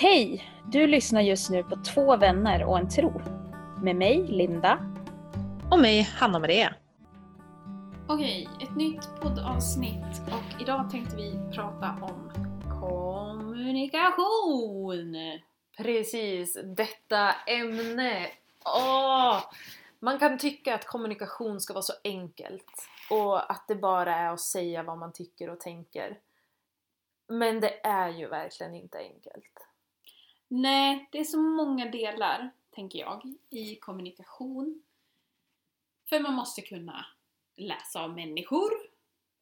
Hej! Du lyssnar just nu på Två vänner och en tro. Med mig, Linda. Och mig, Hanna-Maria. Okej, ett nytt poddavsnitt och idag tänkte vi prata om kommunikation. Precis, detta ämne. Åh! Man kan tycka att kommunikation ska vara så enkelt och att det bara är att säga vad man tycker och tänker. Men det är ju verkligen inte enkelt. Nej, det är så många delar, tänker jag, i kommunikation. För man måste kunna läsa av människor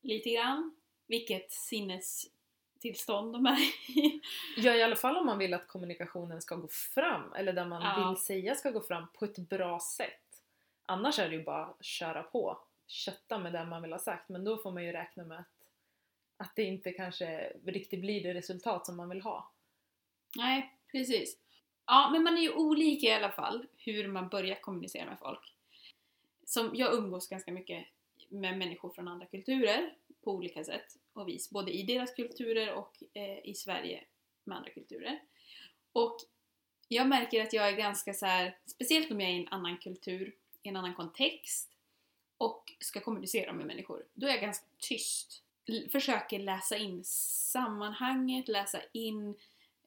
lite grann, vilket sinnestillstånd de är i. Ja, i alla fall om man vill att kommunikationen ska gå fram, eller det man Ja. vill säga ska gå fram på ett bra sätt. Annars är det ju bara att köra på, kötta med det man vill ha sagt, men då får man ju räkna med att, att det inte kanske riktigt blir det resultat som man vill ha. Nej, precis. Ja, men man är ju olika i alla fall hur man börjar kommunicera med folk. Som jag umgås ganska mycket med människor från andra kulturer på olika sätt och vis. Både i deras kulturer och eh, i Sverige med andra kulturer. Och jag märker att jag är ganska så här, speciellt om jag är i en annan kultur, i en annan kontext och ska kommunicera med människor, då är jag ganska tyst. L- försöker läsa in sammanhanget, läsa in eh,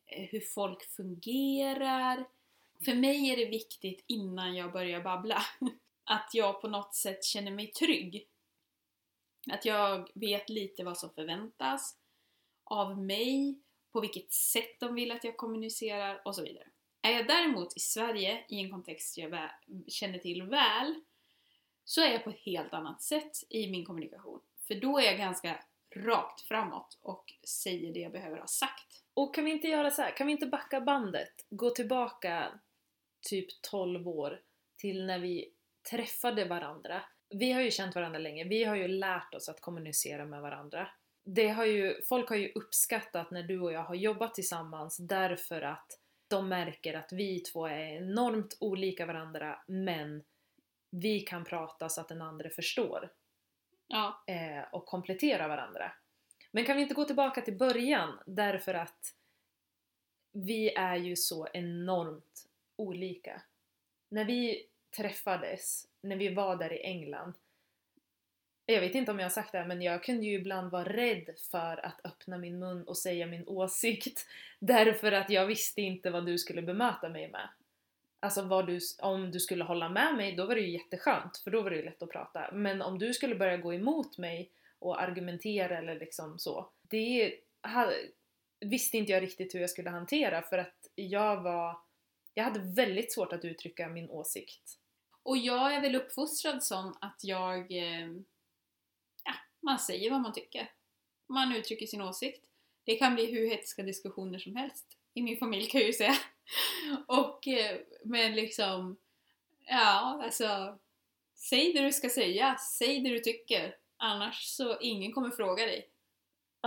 Eh, hur folk fungerar. För mig är det viktigt innan jag börjar babbla att jag på något sätt känner mig trygg. Att jag vet lite vad som förväntas av mig, på vilket sätt de vill att jag kommunicerar och så vidare. Är jag däremot i Sverige, i en kontext jag känner till väl, så är jag på ett helt annat sätt i min kommunikation. För då är jag ganska rakt framåt och säger det jag behöver ha sagt. Och kan vi inte göra så här? kan vi inte backa bandet? Gå tillbaka typ 12 år till när vi träffade varandra. Vi har ju känt varandra länge, vi har ju lärt oss att kommunicera med varandra. Det har ju, folk har ju uppskattat när du och jag har jobbat tillsammans därför att de märker att vi två är enormt olika varandra men vi kan prata så att den andra förstår Ja, eh, och komplettera varandra. Men kan vi inte gå tillbaka till början därför att vi är ju så enormt olika. När vi träffades, när vi var där i England, jag vet inte om jag har sagt det här men jag kunde ju ibland vara rädd för att öppna min mun och säga min åsikt därför att jag visste inte vad du skulle bemöta mig med. Alltså vad du, om du skulle hålla med mig, då var det ju jätteskönt för då var det ju lätt att prata. Men om du skulle börja gå emot mig och argumentera eller liksom så, det ha, visste inte jag riktigt hur jag skulle hantera för att jag var, jag hade väldigt svårt att uttrycka min åsikt. och jag är väl uppfostrad sån att jag... Eh, ja, man säger vad man tycker. Man uttrycker sin åsikt. Det kan bli hur hetska diskussioner som helst. I min familj kan jag ju säga. Och, eh, men liksom... Ja, alltså... Säg det du ska säga. Säg det du tycker. Annars så ingen kommer fråga dig.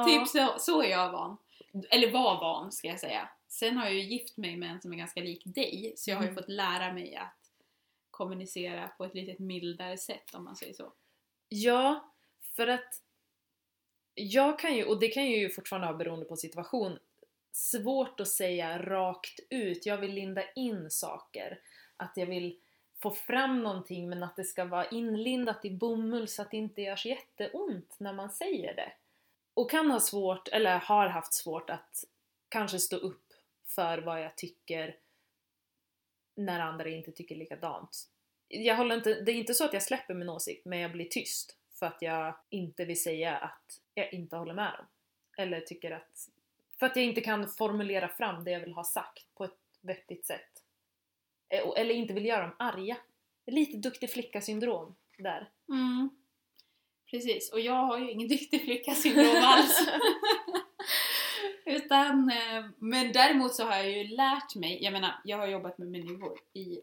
Typ så, så är jag van. Eller var van ska jag säga. Sen har jag ju gift mig med en som är ganska lik dig. Så jag har ju Mm. fått lära mig att kommunicera på ett lite mildare sätt om man säger så. Ja, för att jag kan ju, och det kan ju fortfarande ha beroende på situation, svårt att säga rakt ut. Jag vill linda in saker. Att jag vill få fram någonting men att det ska vara inlindat i bomull så att det inte gör så jätteont när man säger det. Och kan ha svårt, eller har haft svårt att kanske stå upp för vad jag tycker när andra inte tycker likadant. Jag håller inte, det är inte så att jag släpper min åsikt men jag blir tyst för att jag inte vill säga att jag inte håller med dem. Eller tycker att... För att jag inte kan formulera fram det jag vill ha sagt på ett vettigt sätt. Eh, Eller inte vill göra dem arga. Lite duktig flicka-syndrom där. Mm. Precis, och jag har ju ingen duktig flicka-syndrom alls. Utan, eh, men däremot så har jag ju lärt mig, jag menar, jag har jobbat med människor i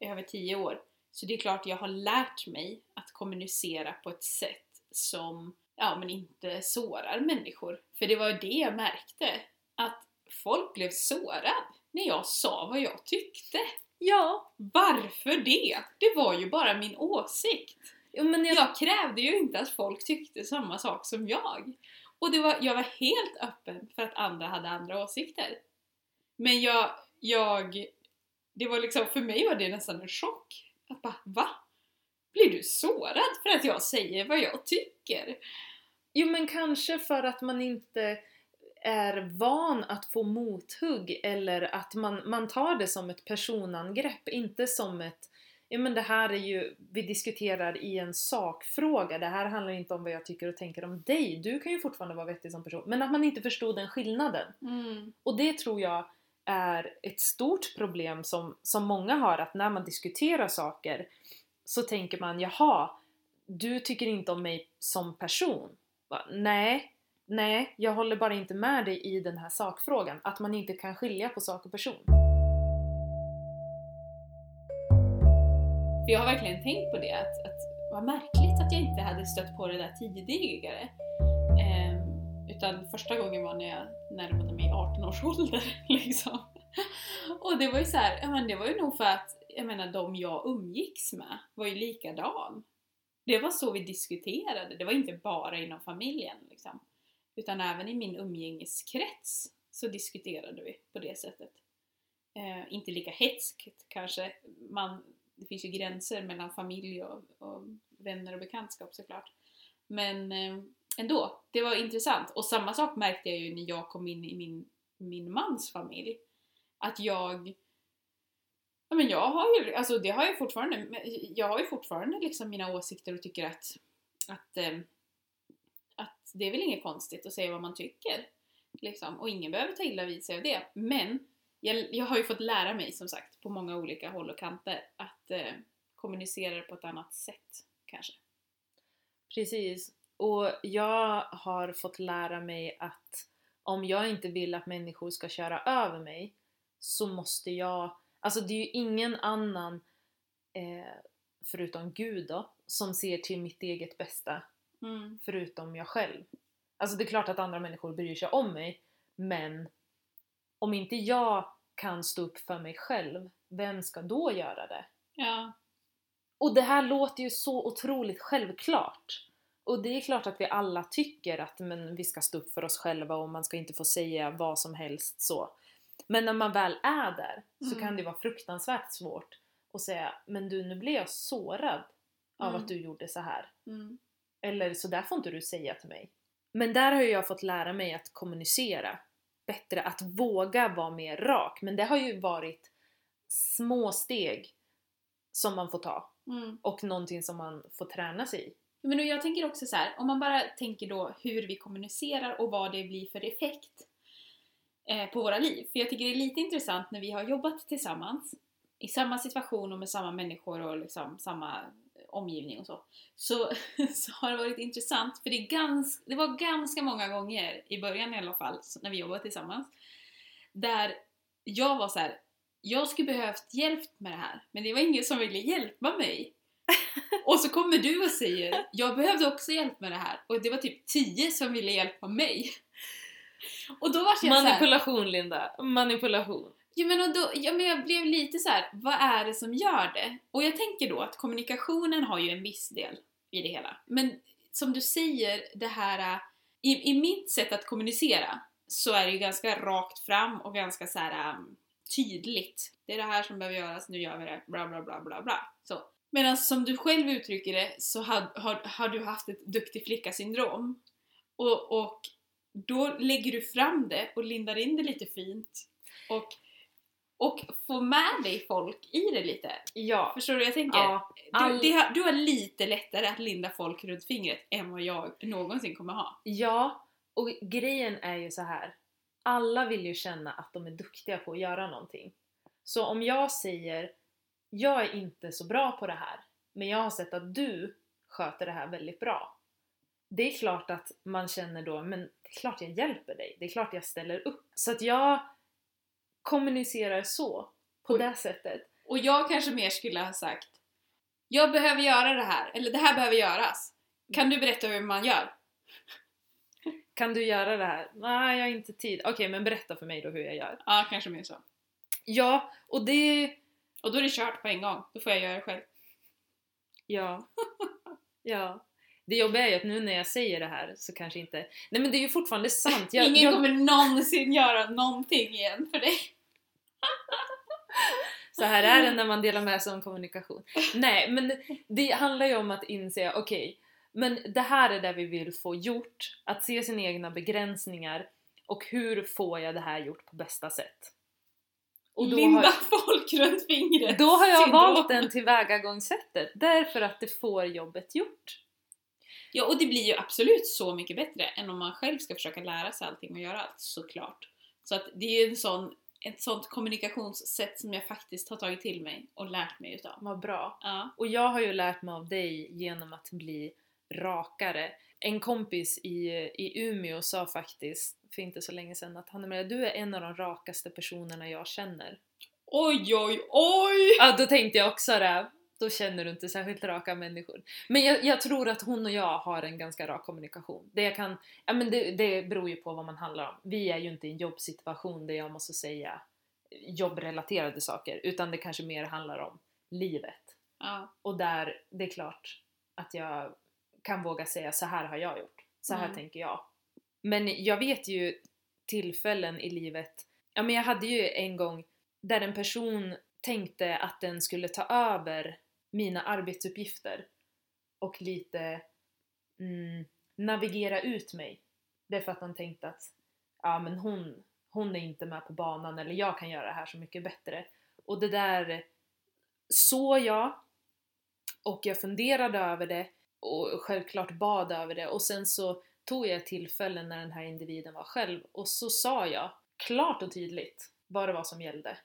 över tio år. Så det är klart jag har lärt mig att kommunicera på ett sätt som, ja men inte sårar människor. För det var det jag märkte, att folk blev sårade när jag sa vad jag tyckte. Ja! Varför det? Det var ju bara min åsikt. Jo, men jag, Jag krävde ju inte att folk tyckte samma sak som jag. Och det var, jag var helt öppen för att andra hade andra åsikter. Men jag, jag, det var liksom, för mig var det nästan en chock. Att bara, va? Blir du sårad för att jag säger vad jag tycker? Jo men kanske för att man inte är van att få mothugg eller att man, man tar det som ett personangrepp, inte som ett Ja men det här är ju, vi diskuterar i en sakfråga, det här handlar inte om vad jag tycker och tänker om dig, du kan ju fortfarande vara vettig som person. Men att man inte förstod den skillnaden. Mm. Och det tror jag är ett stort problem som, som många har, att när man diskuterar saker så tänker man jaha, du tycker inte om mig som person. Va? Nej, nej, jag håller bara inte med dig i den här sakfrågan. Att man inte kan skilja på sak och person. För jag har verkligen tänkt på det, att, att vad märkligt att jag inte hade stött på det där tidigare. Ehm, utan första gången var när jag närmade mig 18 års ålder liksom. Och det var ju så här, ja, men det var ju nog för att, jag menar de jag umgicks med var ju likadan. Det var så vi diskuterade, det var inte bara inom familjen liksom. Utan även i min umgängeskrets så diskuterade vi på det sättet. Eh, inte lika hetskt kanske, man, det finns ju gränser mellan familj och, och vänner och bekantskap såklart. Men eh, ändå, det var intressant. Och samma sak märkte jag ju när jag kom in i min, min mans familj. Att jag Ja, men jag har ju, alltså det har jag fortfarande, jag har ju fortfarande liksom mina åsikter och tycker att, att, eh, att det är väl inget konstigt att säga vad man tycker. Liksom. Och ingen behöver ta illa vid sig av det. Men jag, jag har ju fått lära mig som sagt på många olika håll och kanter att eh, kommunicera det på ett annat sätt kanske. Precis. Och jag har fått lära mig att om jag inte vill att människor ska köra över mig så måste jag, alltså det är ju ingen annan eh, förutom Gud då, som ser till mitt eget bästa Mm. förutom jag själv. Alltså det är klart att andra människor bryr sig om mig, men om inte jag kan stå upp för mig själv, vem ska då göra det? Ja. Och det här låter ju så otroligt självklart. Och det är klart att vi alla tycker att men, vi ska stå upp för oss själva och man ska inte få säga vad som helst så. Men när man väl är där så Mm. kan det vara fruktansvärt svårt att säga men du nu blir jag sårad av Mm. att du gjorde så här. Mm. Eller så där får inte du säga till mig. Men där har ju jag fått lära mig att kommunicera bättre, att våga vara mer rak. Men det har ju varit små steg som man får ta Mm. och någonting som man får träna sig i. Men jag tänker också så här, om man bara tänker då hur vi kommunicerar och vad det blir för effekt eh, på våra liv. För jag tycker det är lite intressant när vi har jobbat tillsammans i samma situation och med samma människor och liksom samma omgivning och så. Så, så har det varit intressant, för det, är gans, det var ganska många gånger, i början i alla fall, när vi jobbade tillsammans, där jag var så här. jag skulle behövt hjälp med det här, men det var ingen som ville hjälpa mig. Och så kommer du och säger jag behövde också hjälp med det här och det var typ 10 som ville hjälpa mig. Och då var jag så här, Manipulation Linda, manipulation ja, men och då, ja, men jag blev lite så här: vad är det som gör det? Och jag tänker då att kommunikationen har ju en viss del i det hela. Men som du säger, det här äh, i, i mitt sätt att kommunicera så är det ju ganska rakt fram och ganska så här um, tydligt. Det är det här som behöver göras, nu gör vi det, bla bla bla bla bla. Så. Medan som du själv uttrycker det så har, har, har du haft ett duktig flicka-syndrom. Och, och då lägger du fram det och lindar in det lite fint. Och, och får med dig folk i det lite. Ja. Förstår du vad jag tänker? ja all- Du, har, du har lite lättare att linda folk runt fingret än vad jag någonsin kommer ha. ja, och grejen är ju så här. Alla vill ju känna att de är duktiga på att göra någonting. Så om jag säger jag är inte så bra på det här, men jag har sett att du sköter det här väldigt bra. Det är klart att man känner då, men det är klart jag hjälper dig, det är klart jag ställer upp. Så att jag kommunicerar så, på Oj. det sättet. Och jag kanske mer skulle ha sagt Jag behöver göra det här, eller det här behöver göras. Kan du berätta hur man gör? Kan du göra det här? Nej, jag har inte tid. Okej, men berätta för mig då hur jag gör. Ja, kanske mer så. Ja, och det... Och då är det kört på en gång. Då får jag göra det själv. Ja. ja. Det jobbiga är ju att nu när jag säger det här så kanske inte... Nej men det är ju fortfarande sant. Jag, Ingen jag, kommer någonsin göra någonting igen för dig. Så här är det när man delar med sig om kommunikation. Nej, men det handlar ju om att inse, okej, men det här är det vi vill få gjort. Att se sina egna begränsningar och hur får jag det här gjort på bästa sätt? Och då Linda har, folk runt fingret. då har jag Syndrom. valt den tillvägagångssättet därför att det får jobbet gjort. Ja, och det blir ju absolut så mycket bättre än om man själv ska försöka lära sig allting och göra allt, såklart. Så att det är ju en sån, ett sånt kommunikationssätt som jag faktiskt har tagit till mig och lärt mig utav. Vad bra. Ja. Och jag har ju lärt mig av dig genom att bli rakare. En kompis i, i Umeå sa faktiskt för inte så länge sedan att han du är en av de rakaste personerna jag känner. Oj, oj, oj! Ja, då tänkte jag också det. Då känner du inte särskilt raka människor. Men jag, jag tror att hon och jag har en ganska rak kommunikation. Det, jag kan, ja, men det, det beror ju på vad man handlar om. Vi är ju inte i en jobbsituation där jag måste säga jobbrelaterade saker, utan det kanske mer handlar om livet. Ja, Och där, det är klart att jag kan våga säga så här har jag gjort. Så här Mm. tänker jag. Men jag vet ju tillfällen i livet, ja men jag hade ju en gång där en person tänkte att den skulle ta över mina arbetsuppgifter och lite mm, navigera ut mig. Därför att han tänkte att ja men hon, hon är inte med på banan eller jag kan göra det här så mycket bättre. Och det där såg jag och jag funderade över det och självklart bad över det och sen så tog jag ett tillfälle när den här individen var själv och så sa jag klart och tydligt vad det var som gällde.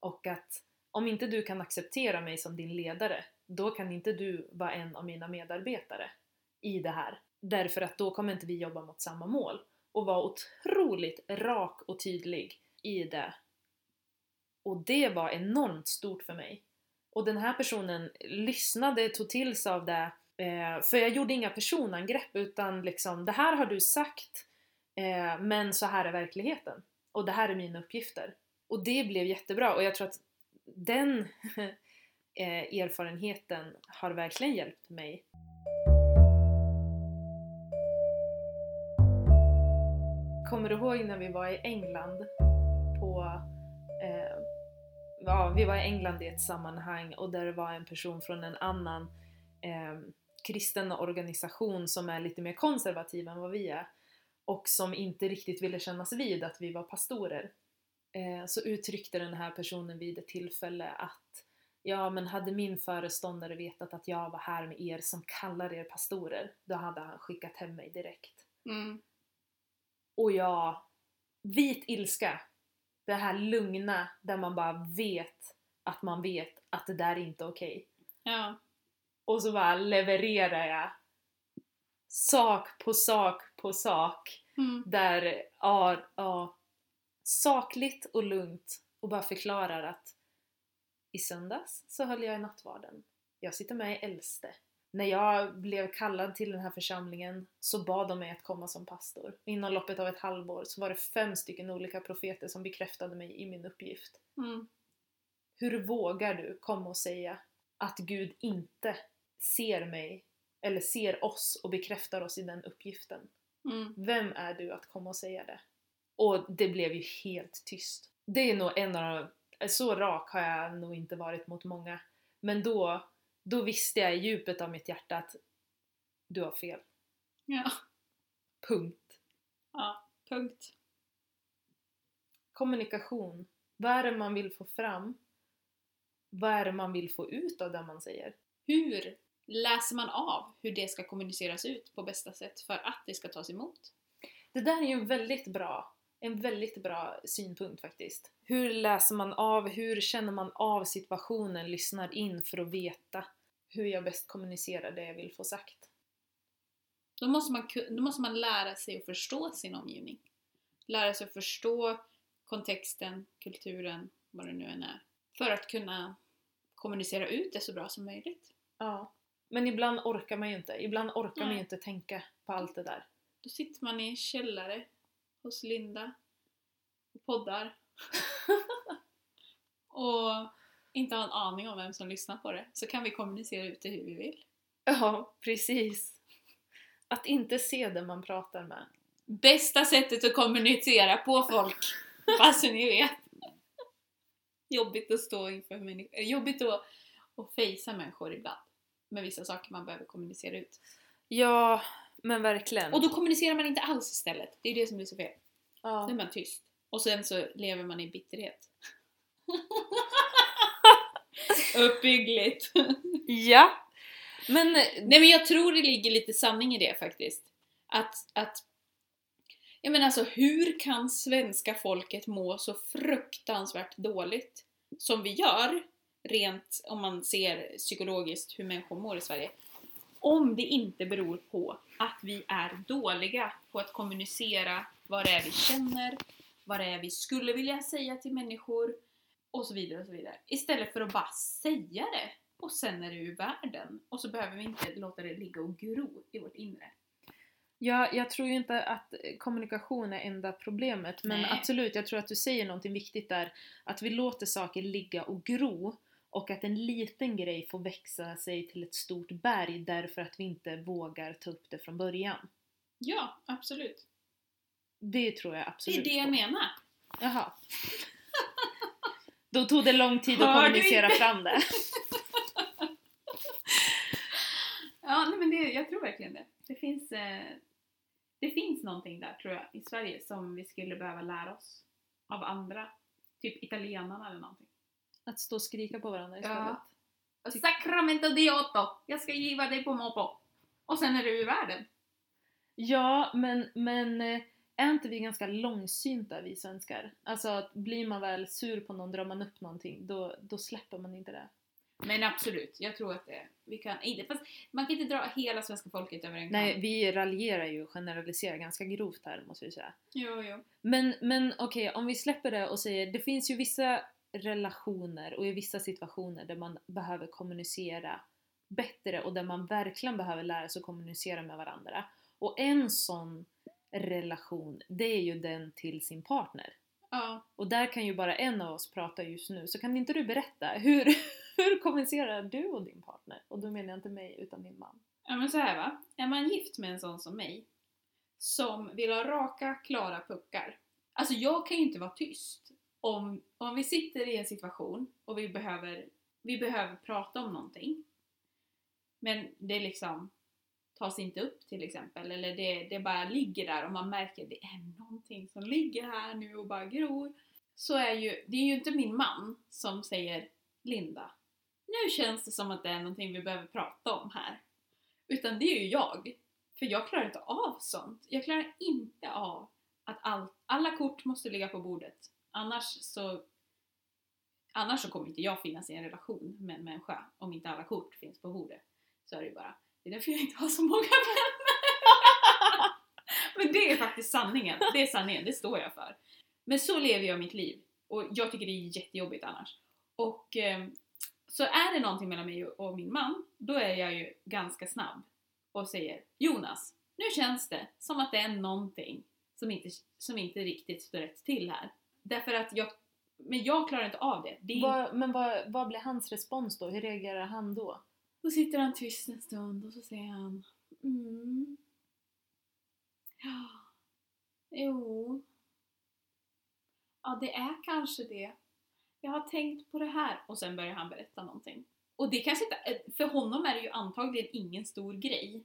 Och att om inte du kan acceptera mig som din ledare, då kan inte du vara en av mina medarbetare i det här. Därför att då kommer inte vi jobba mot samma mål. Och vara otroligt rak och tydlig i det. Och det var enormt stort för mig. Och den här personen lyssnade, tog till sig av det. Eh, för jag gjorde inga personangrepp utan liksom, det här har du sagt, eh, men så här är verkligheten. Och det här är mina uppgifter. Och det blev jättebra och jag tror att den eh, erfarenheten har verkligen hjälpt mig. Kommer du ihåg när vi var i England på eh, ja, vi var i England i ett sammanhang och där det var en person från en annan eh, kristen organisation som är lite mer konservativ än vad vi är och som inte riktigt ville kännas vid att vi var pastorer. Eh, så uttryckte den här personen vid ett tillfälle att ja, men hade min föreståndare vetat att jag var här med er som kallar er pastorer, då hade han skickat hem mig direkt. mm. Och jag, vit ilska. Det här lugna där man bara vet att man vet att det där är inte okej. ja. Och så bara levererar jag sak på sak på sak Mm. där, ja, ja, sakligt och lugnt och bara förklarar att i söndags så höll jag i nattvarden. Jag sitter med i äldste. När jag blev kallad till den här församlingen så bad de mig att komma som pastor. Inom loppet av ett halvår så var det fem stycken olika profeter som bekräftade mig i min uppgift. Mm. Hur vågar du komma och säga att Gud inte ser mig eller ser oss och bekräftar oss i den uppgiften? Mm. Vem är du att komma och säga det? Och det blev ju helt tyst. Det är nog en av de, så rak har jag nog inte varit mot många. Men då, då visste jag i djupet av mitt hjärta att du har fel. Ja. Punkt. ja, punkt. Kommunikation. Vad är det man vill få fram? Vad är det man vill få ut av det man säger? Hur läser man av hur det ska kommuniceras ut på bästa sätt för att det ska tas emot? Det där är ju en väldigt bra, en väldigt bra synpunkt faktiskt. Hur läser man av, hur känner man av situationen, lyssnar in för att veta hur jag bäst kommunicerar det jag vill få sagt. Då måste, man, då måste man lära sig att förstå sin omgivning. Lära sig att förstå kontexten, kulturen, vad det nu än är. För att kunna kommunicera ut det så bra som möjligt. Ja. Men ibland orkar man ju inte. Ibland orkar man Nej. ju inte tänka på allt det där. Då sitter man i en källare hos Linda och poddar. och inte har en aning om vem som lyssnar på det. Så kan vi kommunicera ut det hur vi vill. Ja, precis. Att inte se den man pratar med. Bästa sättet att kommunicera på folk! Bara så ni vet. jobbigt att stå inför människor. Jobbigt att, att fejsa människor ibland. Med vissa saker man behöver kommunicera ut. Ja, men verkligen. Och då kommunicerar man inte alls istället. Det är det som blir så fel. Då är ja. man tyst. Och sen så lever man i bitterhet. Uppbyggligt. ja. Men Nej men jag tror det ligger lite sanning i det faktiskt. Att, att jag menar alltså hur kan svenska folket må så fruktansvärt dåligt som vi gör, rent om man ser psykologiskt hur människor mår i Sverige, om det inte beror på att vi är dåliga på att kommunicera vad det är vi känner, vad det är vi skulle vilja säga till människor och så vidare och så vidare. Istället för att bara säga det och sen är det ur världen och så behöver vi inte låta det ligga och gro i vårt inre. Ja, jag tror ju inte att kommunikation är enda problemet, men Nej. absolut, jag tror att du säger någonting viktigt där. Att vi låter saker ligga och gro och att en liten grej får växa sig till ett stort berg därför att vi inte vågar ta upp det från början. Ja, absolut. Det tror jag Det absolut är det jag på. menar. Jaha. Då tog det lång tid att Hör kommunicera fram det. Ja, nej men det, jag tror verkligen det. Det finns, eh, det finns någonting där tror jag i Sverige som vi skulle behöva lära oss av andra. Typ italienarna eller någonting. Att stå och skrika på varandra istället. Ja. Sacramento Diotto! Jag ska giva dig på mopo! Och sen är du ur världen. Ja, men, men eh, är inte vi ganska långsynta vi svenskar? Alltså att blir man väl sur på någon, drar man upp någonting, då, då släpper man inte det. Men absolut, jag tror att det, vi kan inte, fast man kan inte dra hela svenska folket över en kam. Nej, vi raljerar ju och generaliserar ganska grovt här måste vi säga. Jo, jo. Men, men okej, om vi släpper det och säger det finns ju vissa relationer och i vissa situationer där man behöver kommunicera bättre och där man verkligen behöver lära sig att kommunicera med varandra. Och en sån relation, det är ju den till sin partner. Ja. Och där kan ju bara en av oss prata just nu, så kan inte du berätta hur, hur kommunicerar du och din partner? Och då menar jag inte mig utan din man. Ja men så här va, är man gift med en sån som mig som vill ha raka, klara puckar. Alltså jag kan ju inte vara tyst om, om vi sitter i en situation och vi behöver, vi behöver prata om någonting. Men det liksom tas inte upp till exempel eller det, det bara ligger där och man märker det är någonting som ligger här nu och bara gror. Så är ju, det är ju inte min man som säger Linda, nu känns det som att det är någonting vi behöver prata om här. Utan det är ju jag. För jag klarar inte av sånt. Jag klarar inte av att all, alla kort måste ligga på bordet. Annars så Annars så kommer inte jag finnas i en relation med en människa om inte alla kort finns på bordet. Så är det ju bara. Det är därför jag inte har så många vänner. Men det är faktiskt sanningen. Det är sanningen, det står jag för. Men så lever jag mitt liv. Och jag tycker det är jättejobbigt annars. Och eh, så är det någonting mellan mig och min man, då är jag ju ganska snabb och säger Jonas, nu känns det som att det är någonting som inte, som inte riktigt står rätt till här. Därför att jag, men jag klarar inte av det. det Vad, men vad, vad blir hans respons då? Hur reagerar han då? Då sitter han tyst en stund och så säger han mm. Ja, jo. Ja, det är kanske det. Jag har tänkt på det här. Och sen börjar han berätta någonting. Och det kanske inte, för honom är det ju antagligen ingen stor grej.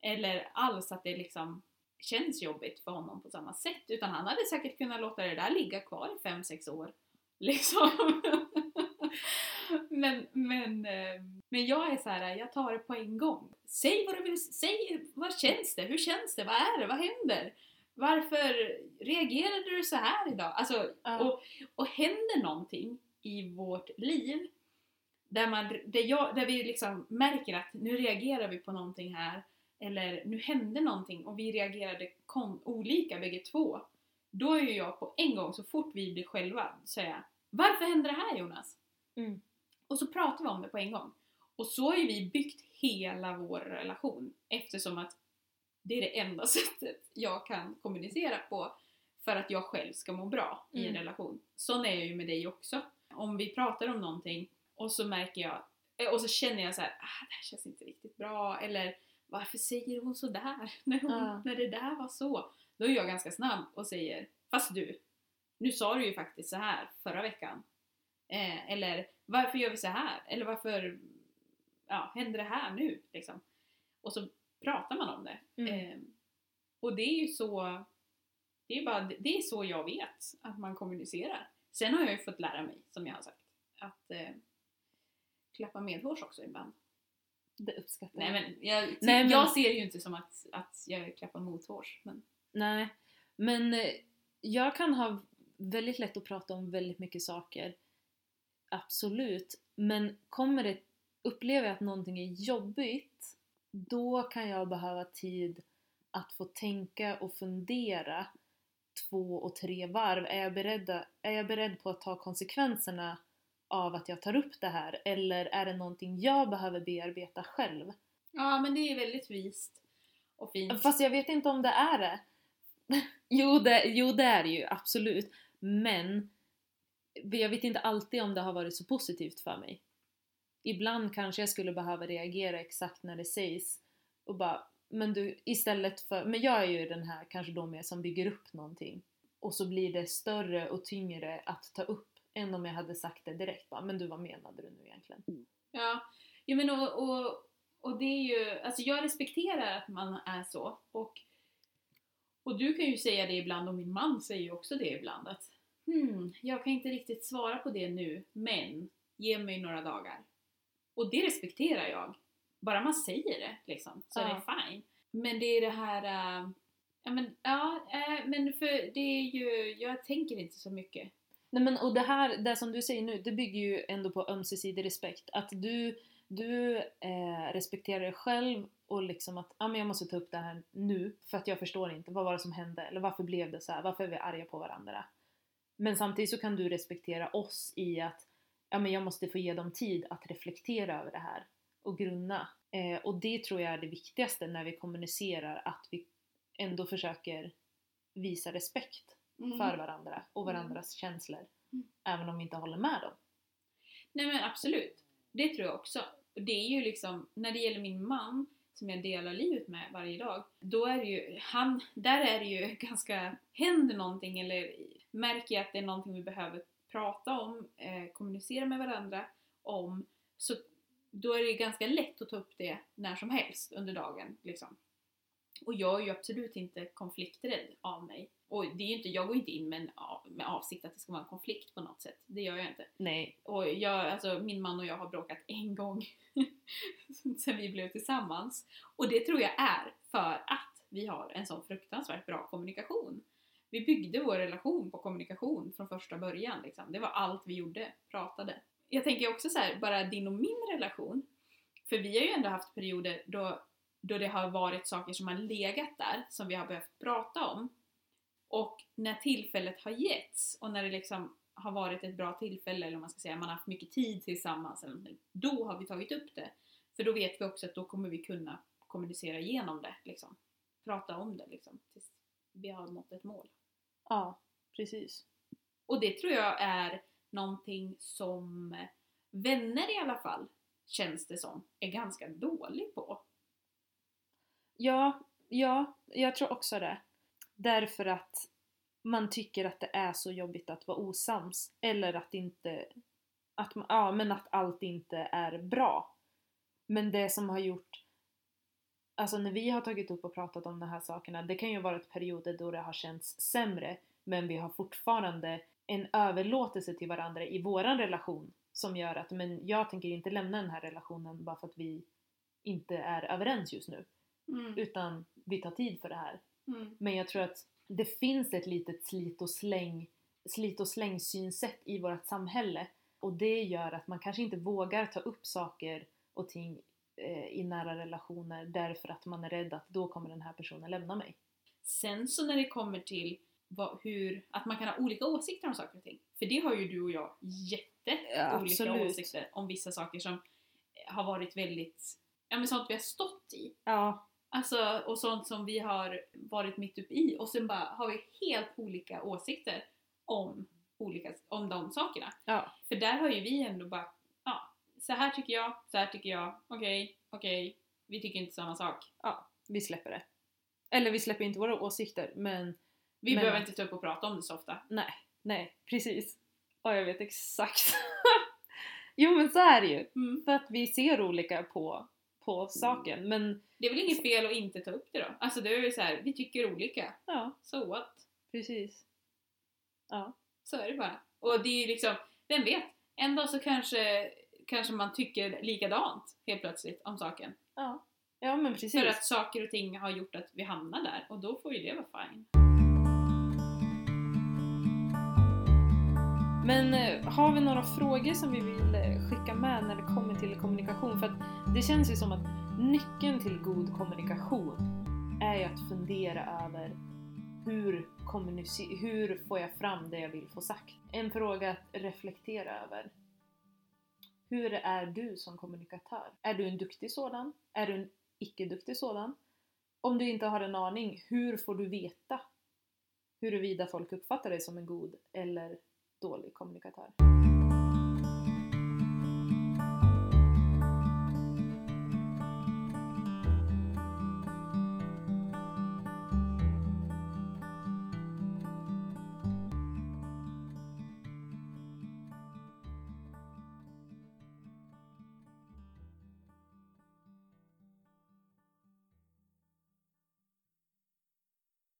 Eller alls att det liksom känns jobbigt för honom på samma sätt. Utan han hade säkert kunnat låta det där ligga kvar i 5-6 år. Liksom. men, men, eh, men jag är så här, jag tar det på en gång. Säg vad du vill, säg vad känns det? Hur känns det? Vad är det? Vad händer? Varför reagerade du så här idag? Alltså, Ja. och, och händer någonting i vårt liv där, man, där, jag, där vi liksom märker att nu reagerar vi på någonting här eller nu hände någonting och vi reagerade olika bägge två då är ju jag på en gång, så fort vi blir själva, säga Varför hände det här Jonas? Mm. Och så pratar vi om det på en gång. Och så har ju vi byggt hela vår relation eftersom att det är det enda sättet jag kan kommunicera på för att jag själv ska må bra i en Mm. relation. Sån är jag ju med dig också. Om vi pratar om någonting och så märker jag, eh, och så känner jag så här, ah, det här känns inte riktigt bra eller varför säger hon sådär när, hon, Ja. när det där var så? Då är jag ganska snabb och säger, fast du, nu sa du ju faktiskt så här förra veckan. Eh, eller varför gör vi så här? Eller varför ja, händer det här nu? Liksom. Och så pratar man om det. Mm. Eh, och det är ju så det är, bara, det är så jag vet att man kommunicerar. Sen har jag ju fått lära mig, som jag har sagt, att eh, klappa medhårs också ibland. Det uppskattar Nej jag. men, jag, Nej, men- jag ser det ju inte som att, att jag klappar mothårs. Men, Nej, men eh, jag kan ha väldigt lätt att prata om väldigt mycket saker. Absolut. Men kommer det, upplever jag att någonting är jobbigt, då kan jag behöva tid att få tänka och fundera två och tre varv. Är jag, beredd, är jag beredd på att ta konsekvenserna av att jag tar upp det här? Eller är det någonting jag behöver bearbeta själv? ja men det är väldigt vist och fint. Fast jag vet inte om det är det. jo, det, jo, det är det ju absolut. Men jag vet inte alltid om det har varit så positivt för mig. Ibland kanske jag skulle behöva reagera exakt när det sägs och bara, men du istället för, men jag är ju den här kanske då mer som bygger upp någonting och så blir det större och tyngre att ta upp än om jag hade sagt det direkt bara, men du vad menade du nu egentligen? Ja, ja men och, och, och det är ju, alltså jag respekterar att man är så och, och du kan ju säga det ibland och min man säger ju också det ibland att hmm, jag kan inte riktigt svara på det nu, men ge mig några dagar. Och det respekterar jag. Bara man säger det liksom, så är Ja. det fine. Men det är det här, äh, ja men, ja, äh, men för det är ju, jag tänker inte så mycket. Nej men och det här, det som du säger nu, det bygger ju ändå på ömsesidig respekt. Att du, du eh, respekterar dig själv och liksom att ah, men jag måste ta upp det här nu för att jag förstår inte, vad var det som hände? Eller varför blev det så här? Varför är vi arga på varandra? Men samtidigt så kan du respektera oss i att ja, men jag måste få ge dem tid att reflektera över det här och grunna. Eh, och det tror jag är det viktigaste när vi kommunicerar, att vi ändå försöker visa respekt för varandra och varandras känslor. Mm. Även om vi inte håller med dem. Nej men absolut, det tror jag också. Det är ju liksom, när det gäller min man som jag delar livet med varje dag, då är det ju, han, där är det ju ganska, händer någonting eller märker jag att det är någonting vi behöver prata om, eh, kommunicera med varandra om, så då är det ganska lätt att ta upp det när som helst under dagen. Liksom. Och jag är ju absolut inte konflikträdd av mig. Och det är inte, jag går inte in med, en, med avsikt att det ska vara en konflikt på något sätt. Det gör jag inte. Nej. Och jag, alltså, min man och jag har bråkat en gång sen vi blev tillsammans. Och det tror jag är för att vi har en sån fruktansvärt bra kommunikation. Vi byggde vår relation på kommunikation från första början. Liksom. Det var allt vi gjorde, pratade. Jag tänker också så här, bara din och min relation. För vi har ju ändå haft perioder då, då det har varit saker som har legat där, som vi har behövt prata om. Och när tillfället har getts och när det liksom har varit ett bra tillfälle, eller man ska säga, man har haft mycket tid tillsammans, eller då har vi tagit upp det. För då vet vi också att då kommer vi kunna kommunicera igenom det, liksom. Prata om det, liksom, tills vi har nått ett mål. Ja, precis. Och det tror jag är någonting som vänner i alla fall, känns det som, är ganska dålig på. Ja, ja, jag tror också det. Därför att man tycker att det är så jobbigt att vara osams. Eller att inte... Att, ja, men att allt inte är bra. Men det som har gjort... Alltså när vi har tagit upp och pratat om de här sakerna, det kan ju vara ett perioder då det har känts sämre, men vi har fortfarande en överlåtelse till varandra i våran relation som gör att men jag tänker inte lämna den här relationen bara för att vi inte är överens just nu. Mm. Utan vi tar tid för det här. Mm. Men jag tror att det finns ett litet slit och släng slit och släng synsätt i vårt samhälle och det gör att man kanske inte vågar ta upp saker och ting eh, i nära relationer därför att man är rädd att då kommer den här personen lämna mig. Sen så när det kommer till vad, hur, att man kan ha olika åsikter om saker och ting. För det har ju du och jag jätte Ja, olika åsikter om vissa saker som har varit väldigt, ja men sånt vi har stått i. Ja, Alltså, och sånt som vi har varit mitt uppe i och sen bara har vi helt olika åsikter om, olika, om de sakerna. ja, För där har ju vi ändå bara, ja, så här tycker jag, så här tycker jag, okej, okej, vi tycker inte samma sak. ja, vi släpper det. Eller vi släpper inte våra åsikter men Vi Men- behöver inte ta upp och prata om det så ofta. nej, nej, precis. Ja, jag vet exakt. jo men så är det ju. Mm. För att vi ser olika på, på saken. Men Det är väl inget fel att inte ta upp det då? Alltså det är ju så här, vi tycker olika. ja, So what? precis. Ja. Så är det bara. Och det är ju liksom, vem vet? En dag så kanske, kanske man tycker likadant helt plötsligt om saken. Ja, ja men precis. För att saker och ting har gjort att vi hamnar där och då får ju det vara fine. Men eh, har vi några frågor som vi vill skicka med när det kommer till kommunikation? För att det känns ju som att nyckeln till god kommunikation är ju att fundera över hur, hur får jag fram det jag vill få sagt? En fråga att reflektera över. Hur är du som kommunikatör? Är du en duktig sådan? Är du en icke-duktig sådan? Om du inte har en aning, hur får du veta huruvida folk uppfattar dig som en god eller dålig kommunikatör?